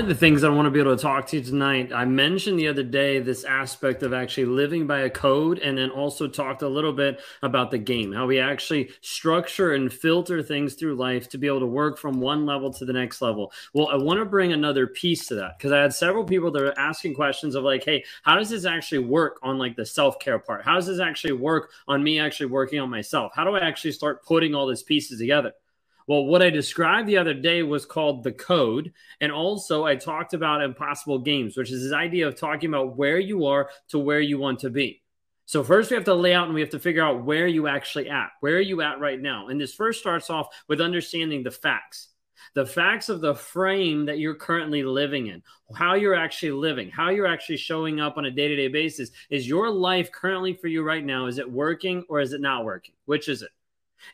of the things I want to be able to talk to you tonight, I mentioned the other day this aspect of actually living by a code, and then also talked a little bit about the game, how we actually structure and filter things through life to be able to work from one level to the next level. Well, I want to bring another piece to that because I had several people that are asking questions of like, hey, how does this actually work on like the self care part? How does this actually work on me actually working on myself? How do I actually start putting all these pieces together? Well, what I described the other day was called the code. And also, I talked about impossible games, which is this idea of talking about where you are to where you want to be. So, first, we have to lay out and we have to figure out where you actually at. Where are you at right now? And this first starts off with understanding the facts the facts of the frame that you're currently living in, how you're actually living, how you're actually showing up on a day to day basis. Is your life currently for you right now? Is it working or is it not working? Which is it?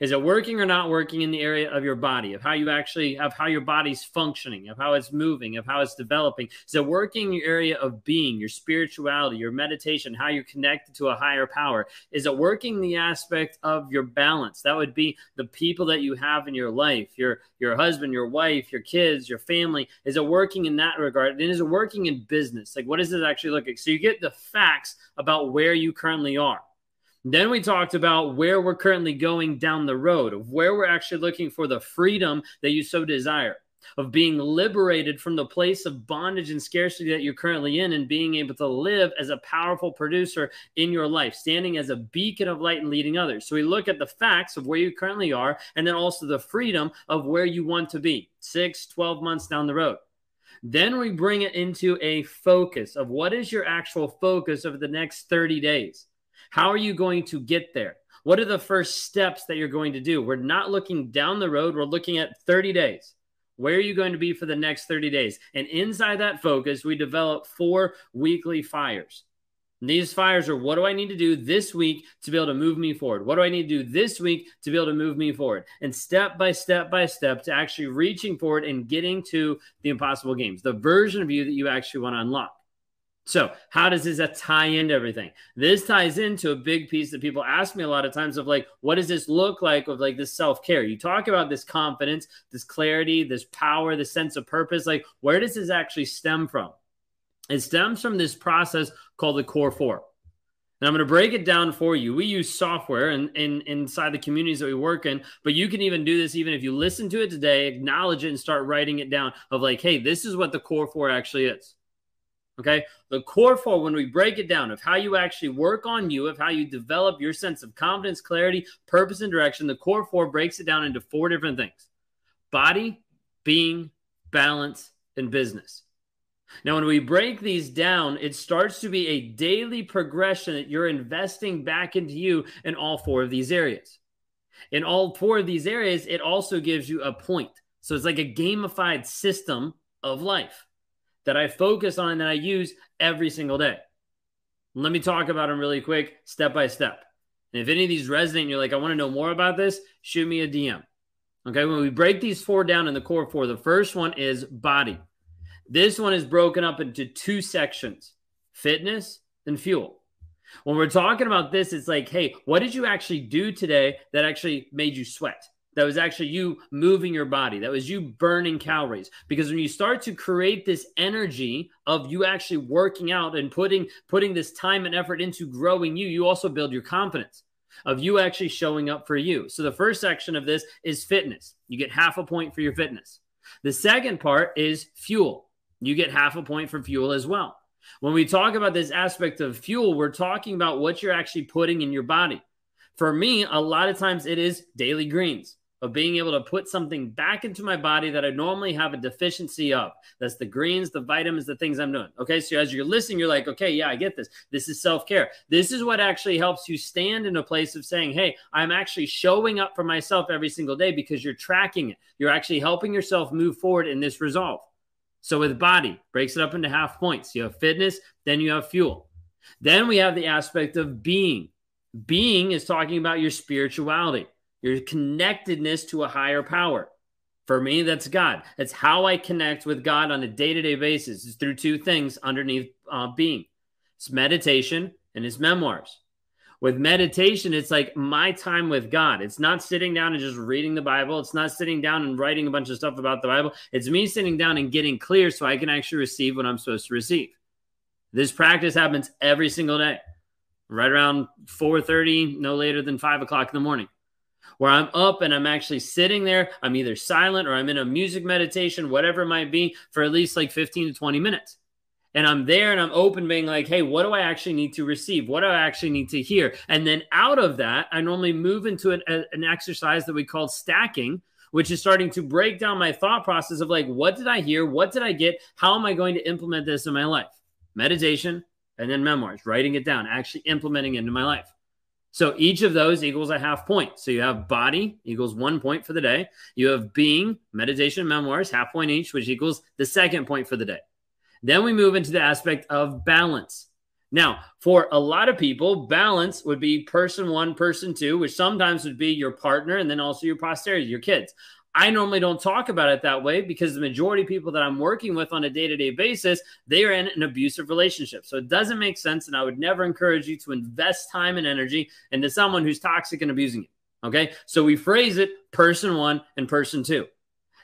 Is it working or not working in the area of your body, of how you actually, of how your body's functioning, of how it's moving, of how it's developing? Is it working in your area of being, your spirituality, your meditation, how you're connected to a higher power? Is it working the aspect of your balance? That would be the people that you have in your life, your your husband, your wife, your kids, your family. Is it working in that regard? And is it working in business? Like what does it actually look like? So you get the facts about where you currently are. Then we talked about where we're currently going down the road, of where we're actually looking for the freedom that you so desire, of being liberated from the place of bondage and scarcity that you're currently in, and being able to live as a powerful producer in your life, standing as a beacon of light and leading others. So we look at the facts of where you currently are, and then also the freedom of where you want to be six, 12 months down the road. Then we bring it into a focus of what is your actual focus over the next 30 days. How are you going to get there? What are the first steps that you're going to do? We're not looking down the road, we're looking at 30 days. Where are you going to be for the next 30 days? And inside that focus, we develop four weekly fires. And these fires are what do I need to do this week to be able to move me forward? What do I need to do this week to be able to move me forward? And step by step by step to actually reaching forward and getting to the impossible games, the version of you that you actually want to unlock. So, how does this tie into everything? This ties into a big piece that people ask me a lot of times of like, what does this look like of like this self care? You talk about this confidence, this clarity, this power, this sense of purpose. Like, where does this actually stem from? It stems from this process called the core four. And I'm going to break it down for you. We use software and in, in, inside the communities that we work in, but you can even do this even if you listen to it today, acknowledge it, and start writing it down of like, hey, this is what the core four actually is. Okay. The core four, when we break it down of how you actually work on you, of how you develop your sense of confidence, clarity, purpose, and direction, the core four breaks it down into four different things body, being, balance, and business. Now, when we break these down, it starts to be a daily progression that you're investing back into you in all four of these areas. In all four of these areas, it also gives you a point. So it's like a gamified system of life that I focus on and that I use every single day. Let me talk about them really quick, step by step. And if any of these resonate and you're like, I want to know more about this, shoot me a DM. Okay, when we break these four down in the core four, the first one is body. This one is broken up into two sections fitness and fuel. When we're talking about this, it's like, hey, what did you actually do today that actually made you sweat? That was actually you moving your body. That was you burning calories. Because when you start to create this energy of you actually working out and putting putting this time and effort into growing you, you also build your confidence of you actually showing up for you. So the first section of this is fitness. You get half a point for your fitness. The second part is fuel. You get half a point for fuel as well. When we talk about this aspect of fuel, we're talking about what you're actually putting in your body. For me, a lot of times it is daily greens of being able to put something back into my body that I normally have a deficiency of. That's the greens, the vitamins, the things I'm doing. Okay. So as you're listening, you're like, okay, yeah, I get this. This is self care. This is what actually helps you stand in a place of saying, hey, I'm actually showing up for myself every single day because you're tracking it. You're actually helping yourself move forward in this resolve. So with body, breaks it up into half points. You have fitness, then you have fuel. Then we have the aspect of being. Being is talking about your spirituality your connectedness to a higher power. For me, that's God. That's how I connect with God on a day to day basis. It's through two things underneath uh, being it's meditation and his memoirs. With meditation, it's like my time with God. It's not sitting down and just reading the Bible. It's not sitting down and writing a bunch of stuff about the Bible. It's me sitting down and getting clear so I can actually receive what I'm supposed to receive. This practice happens every single day, right around 4:30, no later than five o'clock in the morning where I'm up and I'm actually sitting there. I'm either silent or I'm in a music meditation, whatever it might be, for at least like 15 to 20 minutes. And I'm there and I'm open, being like, hey, what do I actually need to receive? What do I actually need to hear? And then out of that, I normally move into an, a, an exercise that we call stacking, which is starting to break down my thought process of like, what did I hear? What did I get? How am I going to implement this in my life? Meditation and then memoirs, writing it down, actually implementing it into my life. So each of those equals a half point. So you have body equals one point for the day. You have being, meditation, memoirs, half point each, which equals the second point for the day. Then we move into the aspect of balance. Now, for a lot of people, balance would be person one, person two, which sometimes would be your partner and then also your posterity, your kids. I normally don't talk about it that way because the majority of people that I'm working with on a day to day basis, they are in an abusive relationship. So it doesn't make sense. And I would never encourage you to invest time and energy into someone who's toxic and abusing you. Okay. So we phrase it person one and person two.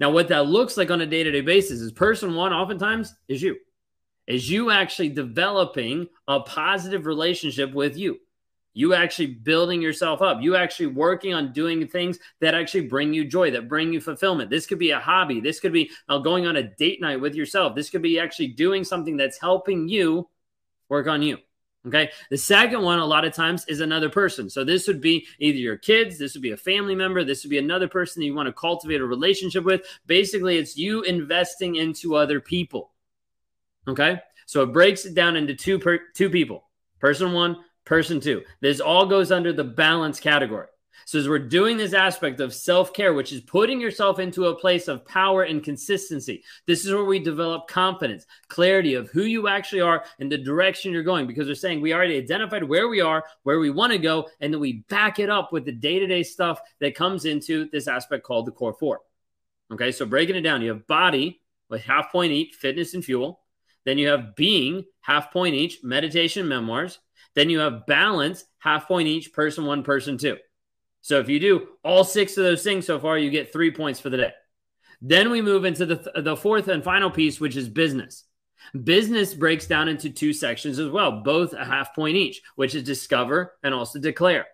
Now, what that looks like on a day to day basis is person one, oftentimes, is you, is you actually developing a positive relationship with you you actually building yourself up. You actually working on doing things that actually bring you joy that bring you fulfillment. This could be a hobby. This could be uh, going on a date night with yourself. This could be actually doing something that's helping you work on you okay? The second one a lot of times is another person. So this would be either your kids this would be a family member this would be another person that you want to cultivate a relationship with. Basically it's you investing into other people okay? So it breaks it down into two per, two people. Person one person two. This all goes under the balance category. So, as we're doing this aspect of self care, which is putting yourself into a place of power and consistency, this is where we develop confidence, clarity of who you actually are and the direction you're going. Because we're saying we already identified where we are, where we want to go, and then we back it up with the day to day stuff that comes into this aspect called the core four. Okay, so breaking it down, you have body with half point each, fitness and fuel. Then you have being, half point each, meditation, memoirs. Then you have balance, half point each, person one, person two. So if you do all six of those things so far, you get three points for the day. Then we move into the, th- the fourth and final piece, which is business. Business breaks down into two sections as well, both a half point each, which is discover and also declare.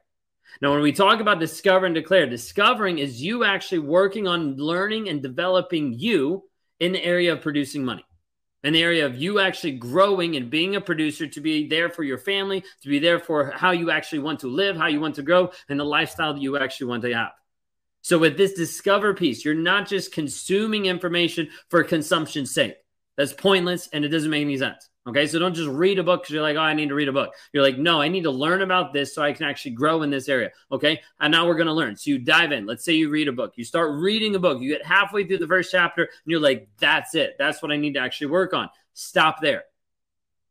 Now, when we talk about discover and declare, discovering is you actually working on learning and developing you in the area of producing money an area of you actually growing and being a producer to be there for your family, to be there for how you actually want to live, how you want to grow, and the lifestyle that you actually want to have. So, with this discover piece, you're not just consuming information for consumption's sake. That's pointless and it doesn't make any sense. Okay. So don't just read a book because you're like, oh, I need to read a book. You're like, no, I need to learn about this so I can actually grow in this area. Okay. And now we're going to learn. So you dive in. Let's say you read a book. You start reading a book. You get halfway through the first chapter and you're like, that's it. That's what I need to actually work on. Stop there.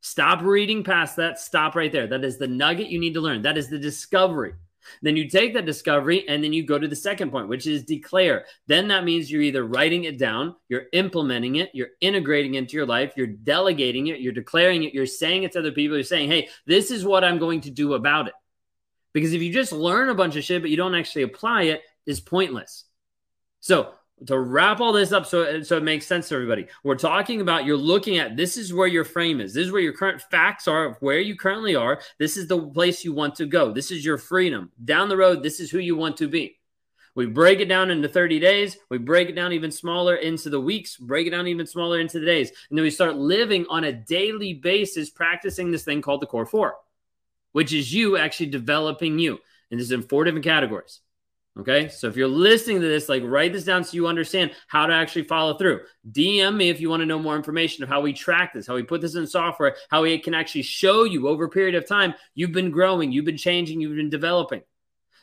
Stop reading past that. Stop right there. That is the nugget you need to learn. That is the discovery. Then you take that discovery and then you go to the second point, which is declare. Then that means you're either writing it down, you're implementing it, you're integrating it into your life, you're delegating it, you're declaring it, you're saying it to other people, you're saying, hey, this is what I'm going to do about it. Because if you just learn a bunch of shit, but you don't actually apply it, is pointless. So to wrap all this up so, so it makes sense to everybody. We're talking about you're looking at this is where your frame is. This is where your current facts are of where you currently are. This is the place you want to go. This is your freedom. Down the road this is who you want to be. We break it down into 30 days. We break it down even smaller into the weeks. Break it down even smaller into the days. And then we start living on a daily basis practicing this thing called the core four which is you actually developing you and this is in four different categories Okay. So if you're listening to this, like write this down so you understand how to actually follow through. DM me if you want to know more information of how we track this, how we put this in software, how it can actually show you over a period of time you've been growing, you've been changing, you've been developing.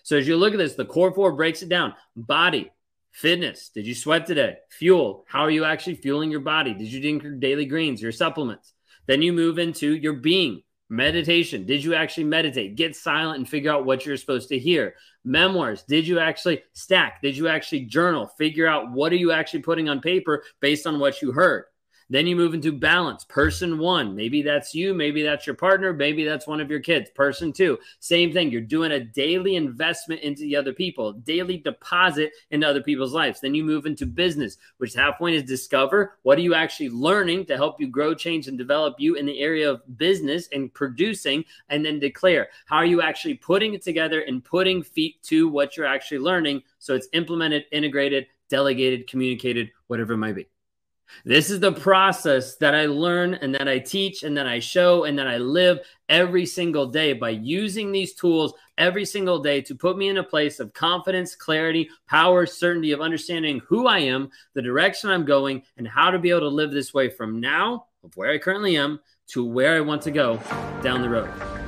So as you look at this, the core four breaks it down body, fitness. Did you sweat today? Fuel. How are you actually fueling your body? Did you drink your daily greens, your supplements? Then you move into your being. Meditation. Did you actually meditate? Get silent and figure out what you're supposed to hear. Memoirs. Did you actually stack? Did you actually journal? Figure out what are you actually putting on paper based on what you heard. Then you move into balance. Person one, maybe that's you, maybe that's your partner, maybe that's one of your kids. Person two, same thing. You're doing a daily investment into the other people, daily deposit into other people's lives. Then you move into business, which half point is discover what are you actually learning to help you grow, change, and develop you in the area of business and producing, and then declare how are you actually putting it together and putting feet to what you're actually learning so it's implemented, integrated, delegated, communicated, whatever it might be. This is the process that I learn and that I teach and that I show and that I live every single day by using these tools every single day to put me in a place of confidence, clarity, power, certainty of understanding who I am, the direction I'm going, and how to be able to live this way from now, of where I currently am, to where I want to go down the road.